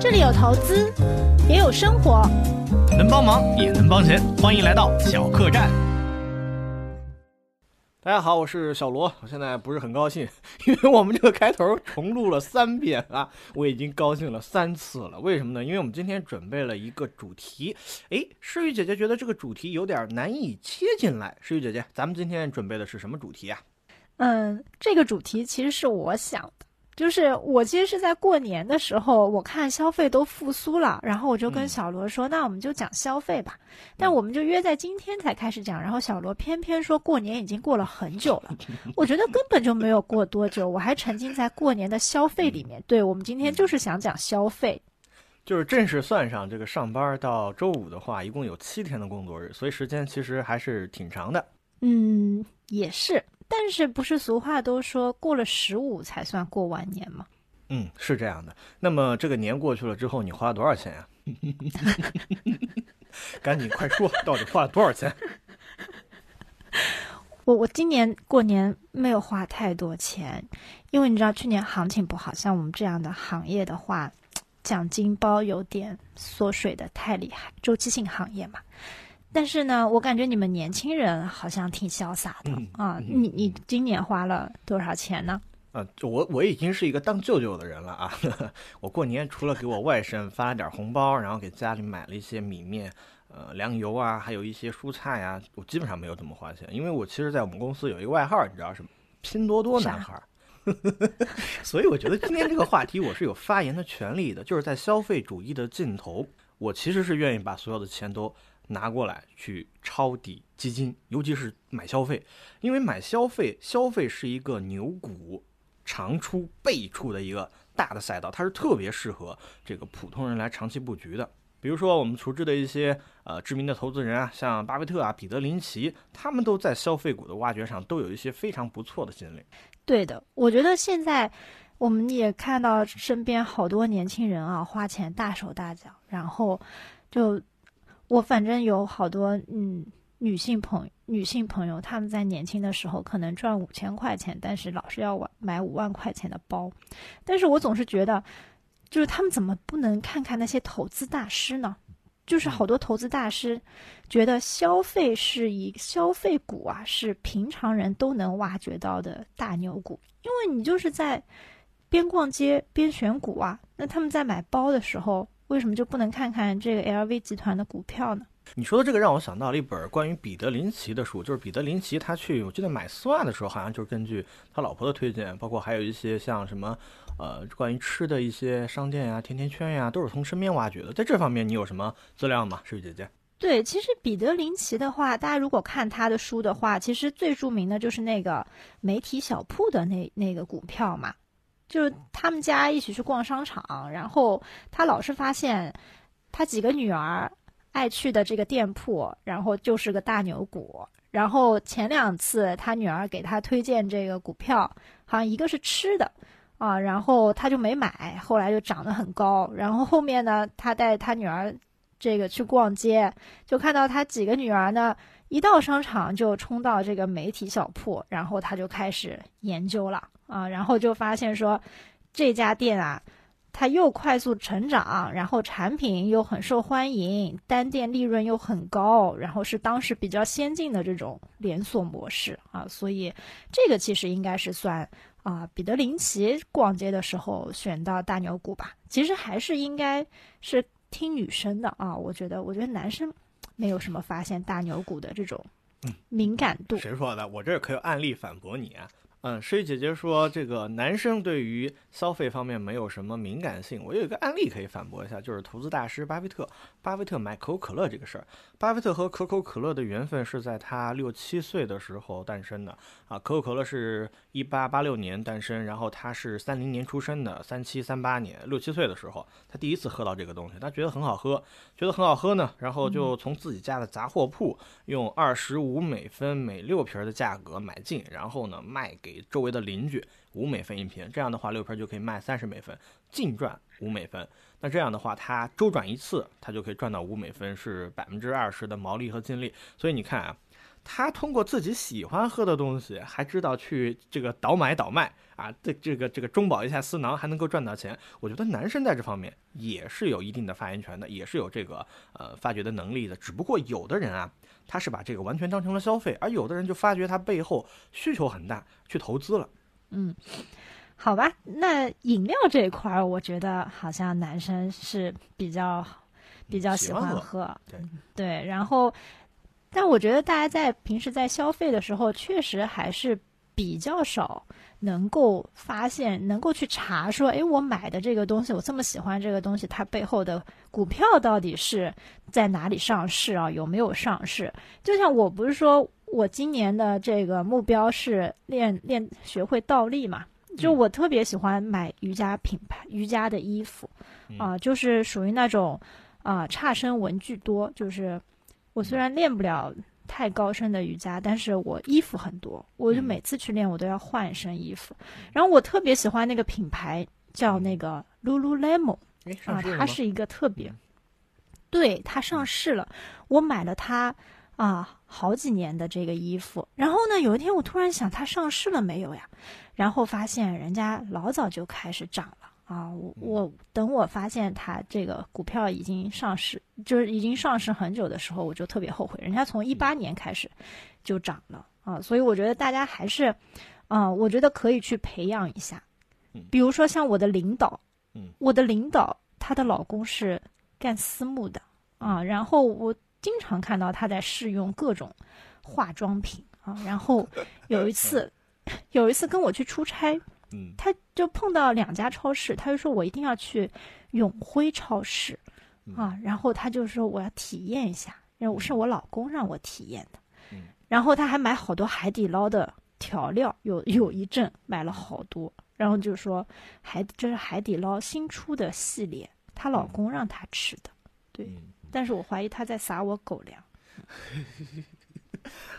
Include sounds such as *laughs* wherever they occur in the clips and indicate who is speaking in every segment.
Speaker 1: 这里有投资，也有生活，
Speaker 2: 能帮忙也能帮钱，欢迎来到小客栈。大家好，我是小罗，我现在不是很高兴，*laughs* 因为我们这个开头重录了三遍啊，我已经高兴了三次了。为什么呢？因为我们今天准备了一个主题，哎，诗雨姐姐觉得这个主题有点难以切进来。诗雨姐姐，咱们今天准备的是什么主题啊？
Speaker 1: 嗯，这个主题其实是我想的。就是我其实是在过年的时候，我看消费都复苏了，然后我就跟小罗说，那我们就讲消费吧。但我们就约在今天才开始讲，然后小罗偏偏说过年已经过了很久了，*laughs* 我觉得根本就没有过多久，我还沉浸在过年的消费里面。对我们今天就是想讲消费，
Speaker 2: 就是正式算上这个上班到周五的话，一共有七天的工作日，所以时间其实还是挺长的。
Speaker 1: 嗯，也是。但是不是俗话都说过了十五才算过完年吗？
Speaker 2: 嗯，是这样的。那么这个年过去了之后，你花了多少钱呀？*laughs* 赶紧快说，到底花了多少钱？*laughs*
Speaker 1: 我我今年过年没有花太多钱，因为你知道去年行情不好，像我们这样的行业的话，奖金包有点缩水的太厉害，周期性行业嘛。但是呢，我感觉你们年轻人好像挺潇洒的啊！你你今年花了多少钱呢？
Speaker 2: 啊，我我已经是一个当舅舅的人了啊！*laughs* 我过年除了给我外甥发了点红包，然后给家里买了一些米面、呃粮油啊，还有一些蔬菜呀，我基本上没有怎么花钱。因为我其实，在我们公司有一个外号，你知道什么？拼多多男孩。*laughs* 所以我觉得今天这个话题我是有发言的权利的，就是在消费主义的尽头，我其实是愿意把所有的钱都。拿过来去抄底基金，尤其是买消费，因为买消费，消费是一个牛股长出倍出的一个大的赛道，它是特别适合这个普通人来长期布局的。比如说我们熟知的一些呃知名的投资人啊，像巴菲特啊、彼得林奇，他们都在消费股的挖掘上都有一些非常不错的经历。
Speaker 1: 对的，我觉得现在我们也看到身边好多年轻人啊，花钱大手大脚，然后就。我反正有好多嗯女性朋女性朋友，他们在年轻的时候可能赚五千块钱，但是老是要买五万块钱的包。但是我总是觉得，就是他们怎么不能看看那些投资大师呢？就是好多投资大师觉得消费是一消费股啊，是平常人都能挖掘到的大牛股，因为你就是在边逛街边选股啊。那他们在买包的时候。为什么就不能看看这个 LV 集团的股票呢？
Speaker 2: 你说的这个让我想到了一本关于彼得林奇的书，就是彼得林奇他去，我记得买丝袜的时候，好像就是根据他老婆的推荐，包括还有一些像什么，呃，关于吃的一些商店呀、甜甜圈呀，都是从身边挖掘的。在这方面，你有什么资料吗？诗雨姐姐？
Speaker 1: 对，其实彼得林奇的话，大家如果看他的书的话，其实最著名的就是那个媒体小铺的那那个股票嘛。就是他们家一起去逛商场，然后他老是发现，他几个女儿爱去的这个店铺，然后就是个大牛股。然后前两次他女儿给他推荐这个股票，好像一个是吃的啊，然后他就没买，后来就涨得很高。然后后面呢，他带他女儿这个去逛街，就看到他几个女儿呢，一到商场就冲到这个媒体小铺，然后他就开始研究了。啊，然后就发现说，这家店啊，它又快速成长，然后产品又很受欢迎，单店利润又很高，然后是当时比较先进的这种连锁模式啊，所以这个其实应该是算啊，彼得林奇逛街的时候选到大牛股吧。其实还是应该是听女生的啊，我觉得，我觉得男生没有什么发现大牛股的这种敏感度。
Speaker 2: 谁说的？我这儿可有案例反驳你啊。嗯，诗雨姐姐说，这个男生对于消费方面没有什么敏感性。我有一个案例可以反驳一下，就是投资大师巴菲特。巴菲特买可口可乐这个事儿，巴菲特和可口可乐的缘分是在他六七岁的时候诞生的啊。可口可乐是一八八六年诞生，然后他是三零年出生的，三七三八年，六七岁的时候，他第一次喝到这个东西，他觉得很好喝，觉得很好喝呢，然后就从自己家的杂货铺用二十五美分每六瓶的价格买进，然后呢卖给。周围的邻居五美分一瓶，这样的话六瓶就可以卖三十美分，净赚五美分。那这样的话，他周转一次，他就可以赚到五美分，是百分之二十的毛利和净利。所以你看啊，他通过自己喜欢喝的东西，还知道去这个倒买倒卖啊，这这个这个中饱一下私囊，还能够赚到钱。我觉得男生在这方面也是有一定的发言权的，也是有这个呃发掘的能力的。只不过有的人啊，他是把这个完全当成了消费，而有的人就发觉他背后需求很大，去投资了。
Speaker 1: 嗯，好吧，那饮料这一块儿，我觉得好像男生是比较比较喜欢喝，
Speaker 2: 对
Speaker 1: 对，然后。但我觉得大家在平时在消费的时候，确实还是比较少能够发现、能够去查说，哎，我买的这个东西，我这么喜欢这个东西，它背后的股票到底是在哪里上市啊？有没有上市？就像我不是说我今年的这个目标是练练学会倒立嘛？就我特别喜欢买瑜伽品牌瑜伽的衣服，啊，就是属于那种啊差生文具多，就是。我虽然练不了太高深的瑜伽，但是我衣服很多，我就每次去练，我都要换一身衣服。然后我特别喜欢那个品牌，叫那个 Lululemon 啊，它是一个特别，对，它上市了。我买了它啊好几年的这个衣服，然后呢，有一天我突然想，它上市了没有呀？然后发现人家老早就开始涨了。啊，我我等我发现它这个股票已经上市，就是已经上市很久的时候，我就特别后悔。人家从一八年开始就涨了啊，所以我觉得大家还是，啊，我觉得可以去培养一下。比如说像我的领导，
Speaker 2: 嗯，
Speaker 1: 我的领导她的老公是干私募的啊，然后我经常看到他在试用各种化妆品啊，然后有一次，有一次跟我去出差。
Speaker 2: 嗯，
Speaker 1: 他就碰到两家超市，他就说我一定要去永辉超市，啊，然后他就说我要体验一下，因为是我老公让我体验的，
Speaker 2: 嗯，
Speaker 1: 然后他还买好多海底捞的调料，有有一阵买了好多，然后就说海这是海底捞新出的系列，她老公让她吃的，对，但是我怀疑他在撒我狗粮。*laughs*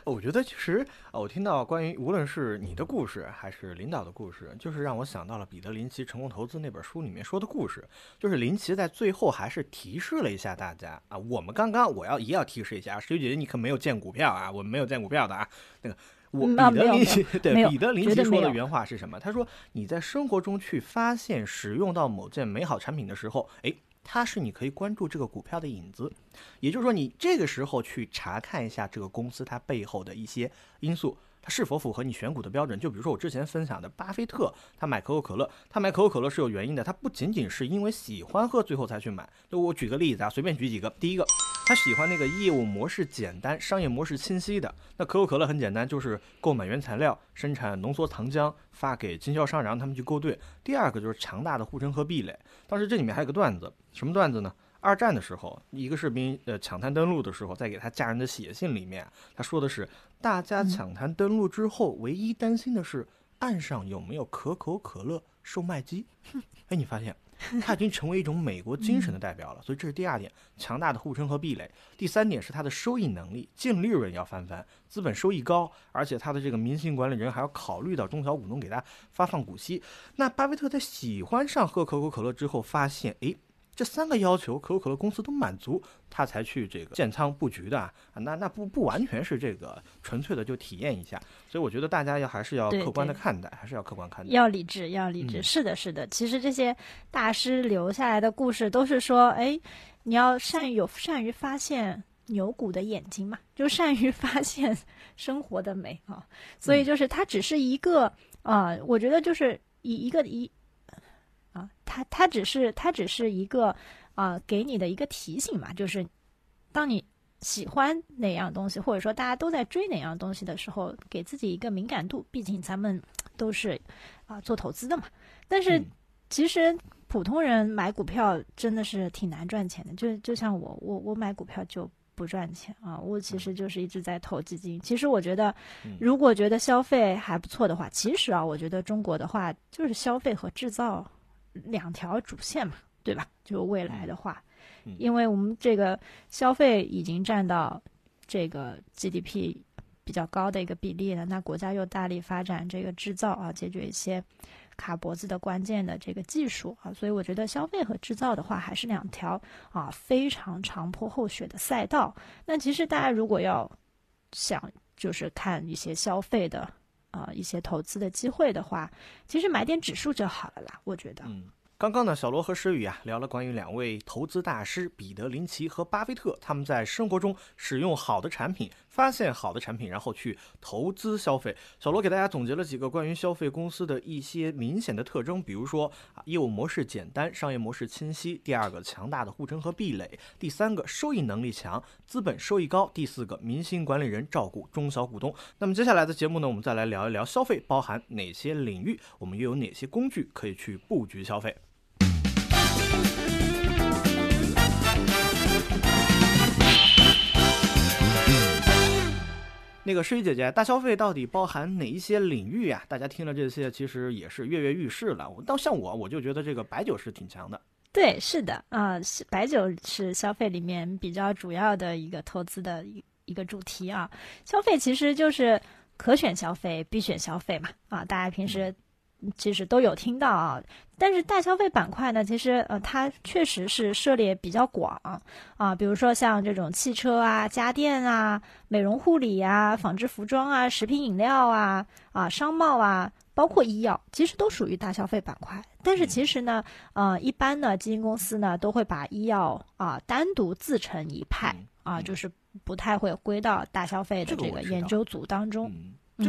Speaker 2: 我觉得其实，我听到关于无论是你的故事还是领导的故事，就是让我想到了彼得林奇《成功投资》那本书里面说的故事。就是林奇在最后还是提示了一下大家啊，我们刚刚我要也要提示一下，石姐姐你可没有见股票啊，我们没有见股票的啊。那个我彼得林奇对彼得林奇说的原话是什么？他说你在生活中去发现使用到某件美好产品的时候，哎。它是你可以关注这个股票的影子，也就是说，你这个时候去查看一下这个公司它背后的一些因素。它是否符合你选股的标准？就比如说我之前分享的巴菲特，他买可口可乐，他买可口可乐是有原因的，他不仅仅是因为喜欢喝最后才去买。就我举个例子啊，随便举几个。第一个，他喜欢那个业务模式简单、商业模式清晰的。那可口可乐很简单，就是购买原材料，生产浓缩糖浆，发给经销商，然后他们去勾兑。第二个就是强大的护城河壁垒。当时这里面还有个段子，什么段子呢？二战的时候，一个士兵呃抢滩登陆的时候，在给他家人的写信里面，他说的是：大家抢滩登陆之后，唯一担心的是岸上有没有可口可乐售卖机。哎，你发现他已经成为一种美国精神的代表了。所以这是第二点，强大的护城河壁垒。第三点是它的收益能力，净利润要翻番，资本收益高，而且他的这个明星管理人还要考虑到中小股东给他发放股息。那巴菲特在喜欢上喝可口可乐之后，发现哎。这三个要求，可口可乐公司都满足，他才去这个建仓布局的啊。那那不不完全是这个纯粹的就体验一下，所以我觉得大家要还是要客观的看待，还是要客观看待。
Speaker 1: 要理智，要理智。是的，是的。其实这些大师留下来的故事都是说，哎，你要善于有善于发现牛股的眼睛嘛，就善于 *laughs* 发现生活的美啊。所以就是它只是一个啊，我觉得就是以一个一。啊，它它只是它只是一个啊，给你的一个提醒嘛，就是当你喜欢哪样东西，或者说大家都在追哪样东西的时候，给自己一个敏感度。毕竟咱们都是啊做投资的嘛。但是其实普通人买股票真的是挺难赚钱的。就就像我我我买股票就不赚钱啊，我其实就是一直在投基金。其实我觉得，如果觉得消费还不错的话，其实啊，我觉得中国的话就是消费和制造。两条主线嘛，对吧？就未来的话，因为我们这个消费已经占到这个 GDP 比较高的一个比例了，那国家又大力发展这个制造啊，解决一些卡脖子的关键的这个技术啊，所以我觉得消费和制造的话还是两条啊非常长坡厚雪的赛道。那其实大家如果要想就是看一些消费的呃一些投资的机会的话，其实买点指数就好了啦，我觉得。
Speaker 2: 嗯。刚刚呢，小罗和诗雨啊聊了关于两位投资大师彼得林奇和巴菲特他们在生活中使用好的产品，发现好的产品，然后去投资消费。小罗给大家总结了几个关于消费公司的一些明显的特征，比如说啊，业务模式简单，商业模式清晰；第二个，强大的护城河壁垒；第三个，收益能力强，资本收益高；第四个，明星管理人照顾中小股东。那么接下来的节目呢，我们再来聊一聊消费包含哪些领域，我们又有哪些工具可以去布局消费。那个诗雨姐姐，大消费到底包含哪一些领域呀？大家听了这些，其实也是跃跃欲试了。我到像我，我就觉得这个白酒是挺强的。
Speaker 1: 对，是的，啊，白酒是消费里面比较主要的一个投资的一一个主题啊。消费其实就是可选消费、必选消费嘛。啊，大家平时。其实都有听到啊，但是大消费板块呢，其实呃，它确实是涉猎比较广啊，比如说像这种汽车啊、家电啊、美容护理啊、纺织服装啊、食品饮料啊、啊商贸啊，包括医药，其实都属于大消费板块。但是其实呢，呃，一般呢，基金公司呢都会把医药啊单独自成一派啊，就是不太会归到大消费的这个研究组当中。
Speaker 2: 这个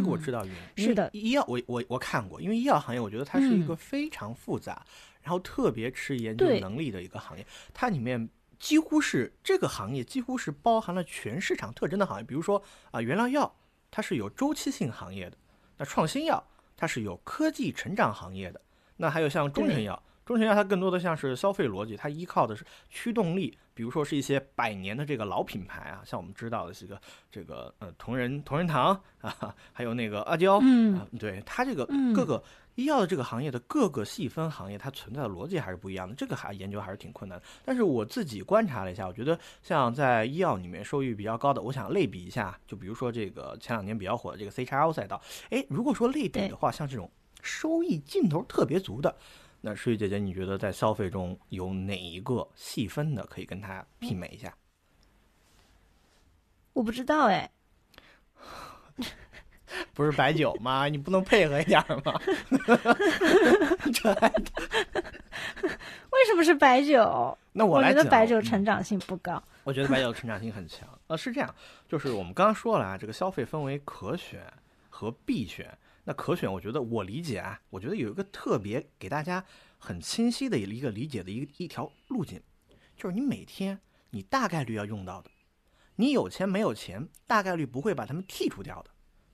Speaker 2: 我知道原，因
Speaker 1: 是的，
Speaker 2: 医药我我我看过，因为医药行业我觉得它是一个非常复杂，然后特别吃研究能力的一个行业。它里面几乎是这个行业几乎是包含了全市场特征的行业。比如说啊，原料药它是有周期性行业的，那创新药它是有科技成长行业的，那还有像中成药。中成药它更多的像是消费逻辑，它依靠的是驱动力，比如说是一些百年的这个老品牌啊，像我们知道的这个这个呃同仁同仁堂啊，还有那个阿胶，
Speaker 1: 嗯，
Speaker 2: 对它这个各个医药的这个行业的各个细分行业，它存在的逻辑还是不一样的，这个还研究还是挺困难的。但是我自己观察了一下，我觉得像在医药里面收益比较高的，我想类比一下，就比如说这个前两年比较火的这个 C 叉 L 赛道，哎，如果说类比的话，像这种收益劲头特别足的。那诗雨姐姐，你觉得在消费中有哪一个细分的可以跟它媲美一下？
Speaker 1: 我不知道哎，*laughs*
Speaker 2: 不是白酒吗？你不能配合一点吗？*laughs* 这 *laughs*
Speaker 1: 为什么是白酒？
Speaker 2: 那我
Speaker 1: 觉得白酒成长性不高。
Speaker 2: 我觉得白酒成长性很强。呃，是这样，就是我们刚刚说了啊，这个消费分为可选和必选。那可选，我觉得我理解啊，我觉得有一个特别给大家很清晰的一个理解的一个一条路径，就是你每天你大概率要用到的，你有钱没有钱，大概率不会把它们剔除掉的，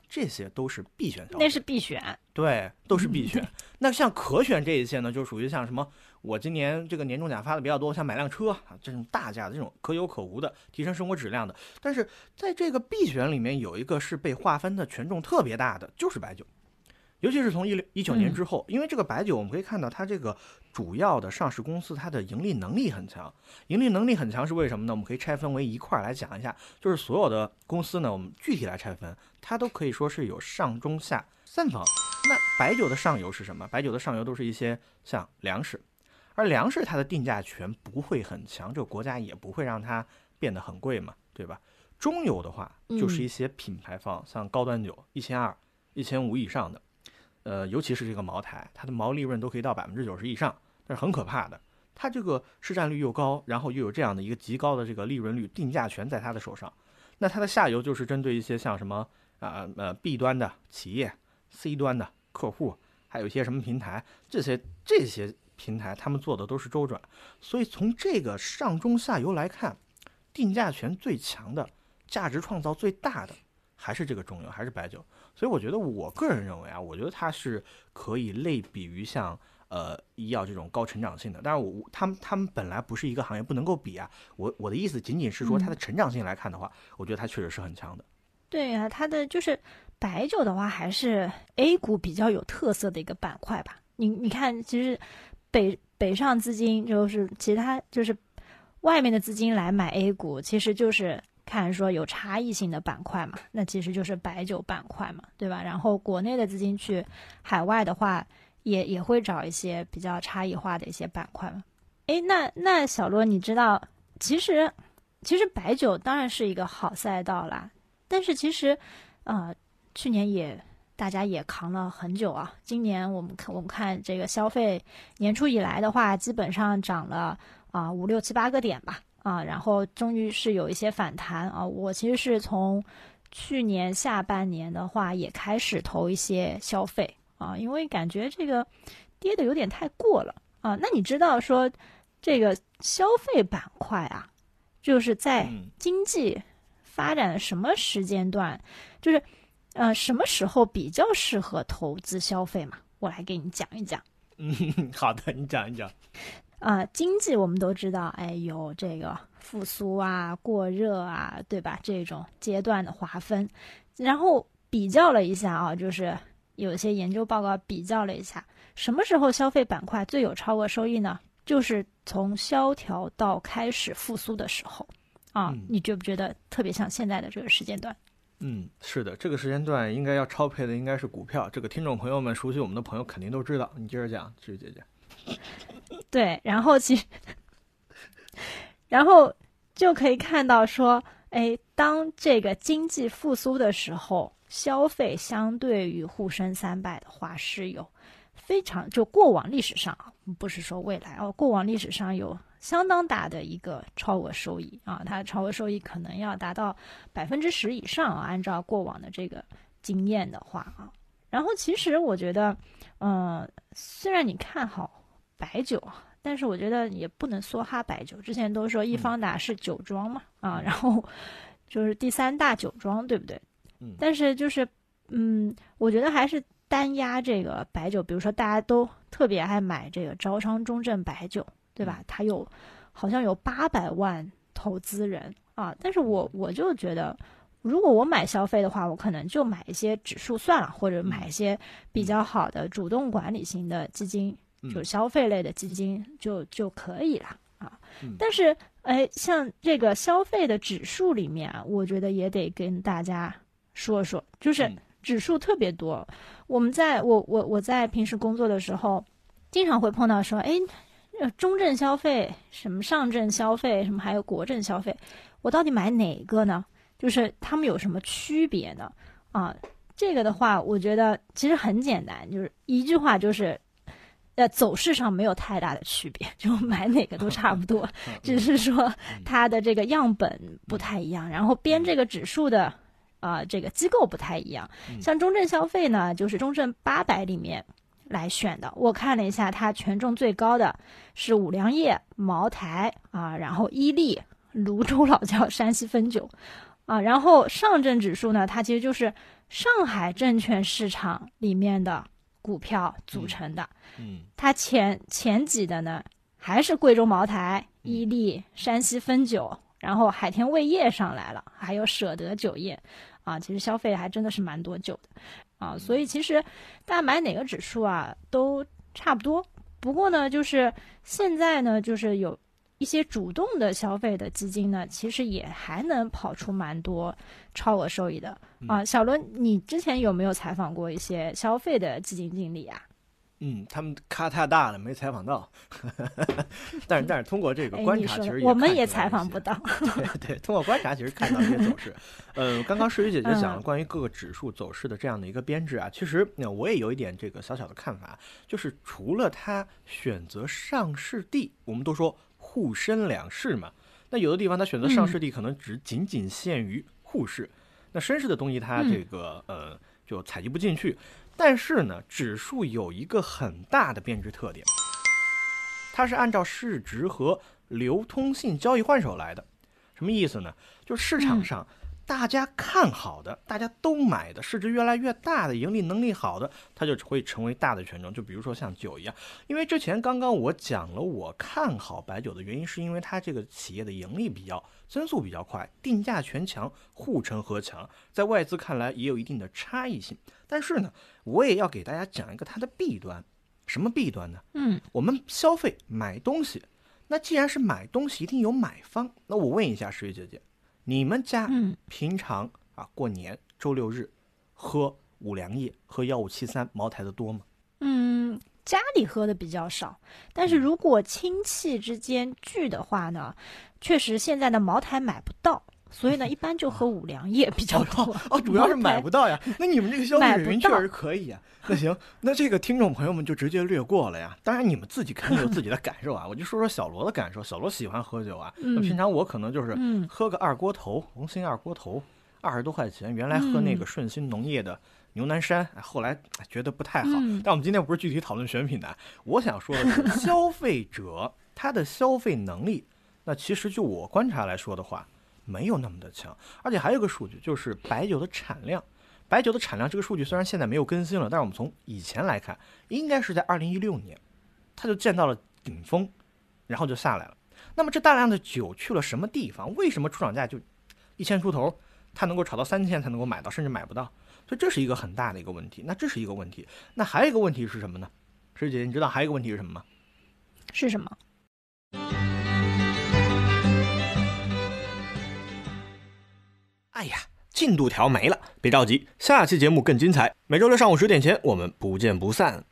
Speaker 2: 这些都是必选消费。
Speaker 1: 那是必选，
Speaker 2: 对，都是必选。*laughs* 那像可选这一些呢，就属于像什么，我今年这个年终奖发的比较多，像买辆车啊这种大价的这种可有可无的提升生活质量的。但是在这个必选里面，有一个是被划分的权重特别大的，就是白酒。尤其是从一六一九年之后，因为这个白酒，我们可以看到它这个主要的上市公司，它的盈利能力很强。盈利能力很强是为什么呢？我们可以拆分为一块来讲一下，就是所有的公司呢，我们具体来拆分，它都可以说是有上中下三方。那白酒的上游是什么？白酒的上游都是一些像粮食，而粮食它的定价权不会很强，这个国家也不会让它变得很贵嘛，对吧？中游的话就是一些品牌方，像高端酒，一千二、一千五以上的。呃，尤其是这个茅台，它的毛利润都可以到百分之九十以上，但是很可怕的，它这个市占率又高，然后又有这样的一个极高的这个利润率，定价权在它的手上。那它的下游就是针对一些像什么啊呃 B 端的企业、C 端的客户，还有一些什么平台，这些这些平台他们做的都是周转。所以从这个上中下游来看，定价权最强的、价值创造最大的还是这个中游，还是白酒。所以我觉得，我个人认为啊，我觉得它是可以类比于像呃医药这种高成长性的。但是我他们他们本来不是一个行业，不能够比啊。我我的意思仅仅是说它的成长性来看的话，我觉得它确实是很强的。
Speaker 1: 对啊，它的就是白酒的话，还是 A 股比较有特色的一个板块吧。你你看，其实北北上资金就是其他就是外面的资金来买 A 股，其实就是。看说有差异性的板块嘛，那其实就是白酒板块嘛，对吧？然后国内的资金去海外的话，也也会找一些比较差异化的一些板块嘛。诶，那那小罗，你知道，其实其实白酒当然是一个好赛道啦，但是其实，呃，去年也大家也扛了很久啊。今年我们看我们看这个消费年初以来的话，基本上涨了啊五六七八个点吧啊，然后终于是有一些反弹啊。我其实是从去年下半年的话也开始投一些消费啊，因为感觉这个跌的有点太过了啊。那你知道说这个消费板块啊，就是在
Speaker 2: 嗯
Speaker 1: 经济发展的什么时间段，就是呃什么时候比较适合投资消费嘛？我来给你讲一讲。
Speaker 2: 嗯，*laughs* 好的，你讲一讲。
Speaker 1: 啊、经济我们都知道，哎，有这个复苏啊、过热啊，对吧？这种阶段的划分，然后比较了一下啊，就是有一些研究报告比较了一下，什么时候消费板块最有超额收益呢？就是从萧条到开始复苏的时候啊，
Speaker 2: 嗯
Speaker 1: 你觉不觉得特别像现在的这个时间段？
Speaker 2: 嗯，是的，这个时间段应该要超配的应该是股票。这个听众朋友们熟悉我们的朋友肯定都知道。你接着讲，志宇姐姐。*laughs*
Speaker 1: 对，然后其，然后就可以看到说，哎，当这个经济复苏的时候，消费相对于沪深三百的话是有非常就过往历史上啊，不是说未来哦，过往历史上有相当大的一个超额收益啊，它超额收益可能要达到百分之十以上啊，按照过往的这个经验的话啊。然后其实我觉得，嗯、虽然你看好白酒啊，但是我觉得也不能梭哈白酒。之前都说易方达是酒庄嘛，啊，然后就是第三大酒庄，对不对？
Speaker 2: 嗯
Speaker 1: 但是就是，嗯，我觉得还是单压这个白酒，比如说大家都特别爱买这个招商中正白酒，对吧？它有好像有八百万投资人啊，但是我我就觉得。如果我买消费的话，我可能就买一些指数算了，或者买一些比较好的主动管理型的基金，
Speaker 2: 嗯
Speaker 1: 就消费类的基金就就可以了啊。
Speaker 2: 嗯
Speaker 1: 但是，哎，像这个消费的指数里面啊，我觉得也得跟大家说说，就是
Speaker 2: 嗯
Speaker 1: 指数特别多。我们在我我我在平时工作的时候，经常会碰到说，哎，呃中证消费、什么上证消费、什么还有国证消费，我到底买哪个呢？就是它们有什么区别呢？啊，这个的话，我觉得其实很简单，就是一句话，就是，呃，走势上没有太大的区别，就买哪个都差不多，*laughs* 只是说它的这个样本不太一样，然后编这个指数的啊、这个机构不太一样。像中证消费呢，就是中证八百里面来选的。我看了一下，它权重最高的是五粮液、茅台啊，然后伊利、泸州老窖、山西汾酒。啊，然后上证指数呢，它其实就是上海证券市场里面的股票组成的。
Speaker 2: 嗯
Speaker 1: 它前前几的呢，还是贵州茅台、伊利、山西汾酒，然后海天味业上来了，还有舍得酒业。啊，其实消费还真的是蛮多酒的啊，所以其实大家买哪个指数啊都差不多。不过呢，就是现在呢，就是有一些主动的消费的基金呢，其实也还能跑出蛮多超额收益的啊。小伦，你之前有没有采访过一些消费的基金经理啊？
Speaker 2: 嗯，他们咖太大了，没采访到。*laughs* 但是但是通过这个
Speaker 1: 哎，
Speaker 2: 观察，其实
Speaker 1: 我们也采访不到。
Speaker 2: 对对，通过观察其实看到一些走势。呃，刚刚诗雨姐姐讲了
Speaker 1: 嗯
Speaker 2: 关于各个指数走势的这样的一个编制啊，其实那我也有一点这个小小的看法，就是除了它选择上市地，我们都说沪深两市嘛，那有的地方它选择上市地可能只仅仅限于沪市，那深市的东西它这个呃就采集不进去。但是呢，指数有一个很大的变质特点，它是按照市值和流通性交易换手来的。什么意思呢？就市场上大家看好的、大家都买的、市值越来越大的、盈利能力好的，它就会成为大的权重。就比如说像酒一样，因为之前刚刚我讲了，我看好白酒的原因，是因为它这个企业的盈利比较增速比较快，定价权强，护城河强，在外资看来也有一定的差异性。但是呢，我也要给大家讲一个它的弊端。什么弊端呢？
Speaker 1: 嗯，
Speaker 2: 我们消费买东西，那既然是买东西，一定有买方。那我问一下石玉姐姐，你们家
Speaker 1: 嗯。
Speaker 2: 平常啊过年周六日喝五粮液、喝幺五七三、茅台的多吗？
Speaker 1: 嗯，家里喝的比较少，但是如果亲戚之间聚的话呢，确实现在的茅台买不到所以呢，一般就喝五粮液比较多。
Speaker 2: 哦，主要是买不到呀。那你们这个消费水平确实可以呀。那行，那这个听众朋友们就直接略过了呀。当然你们自己肯定有自己的感受啊。*laughs* 我就说说小罗的感受。小罗喜欢喝酒啊，那
Speaker 1: 嗯
Speaker 2: 平常我可能就是
Speaker 1: 嗯
Speaker 2: 喝个二锅头，红星二锅头，二十多块钱。原来喝那个
Speaker 1: 嗯
Speaker 2: 顺鑫农业的牛南山，哎后来哎觉得不太好。
Speaker 1: 嗯
Speaker 2: 但我们今天不是具体讨论选品的，我想说的是消费者他的消费能力，那其实就我观察来说的话，没有那么的强。而且还有一个数据，就是白酒的产量。白酒的产量这个数据虽然现在没有更新了，但是我们从以前来看，应该是在二零一六年，它就见到了顶峰，然后就下来了。那么这大量的酒去了什么地方？为什么出厂价就一千出头，它能够炒到三千才能够买到，甚至买不到？所以这是一个很大的一个问题。那这是一个问题。那还有一个问题是什么呢？师姐，你知道还有一个问题是什么吗？
Speaker 1: 是什么？
Speaker 2: 哎呀，进度条没了，别着急，下期节目更精彩。每周六上午十点前，我们不见不散。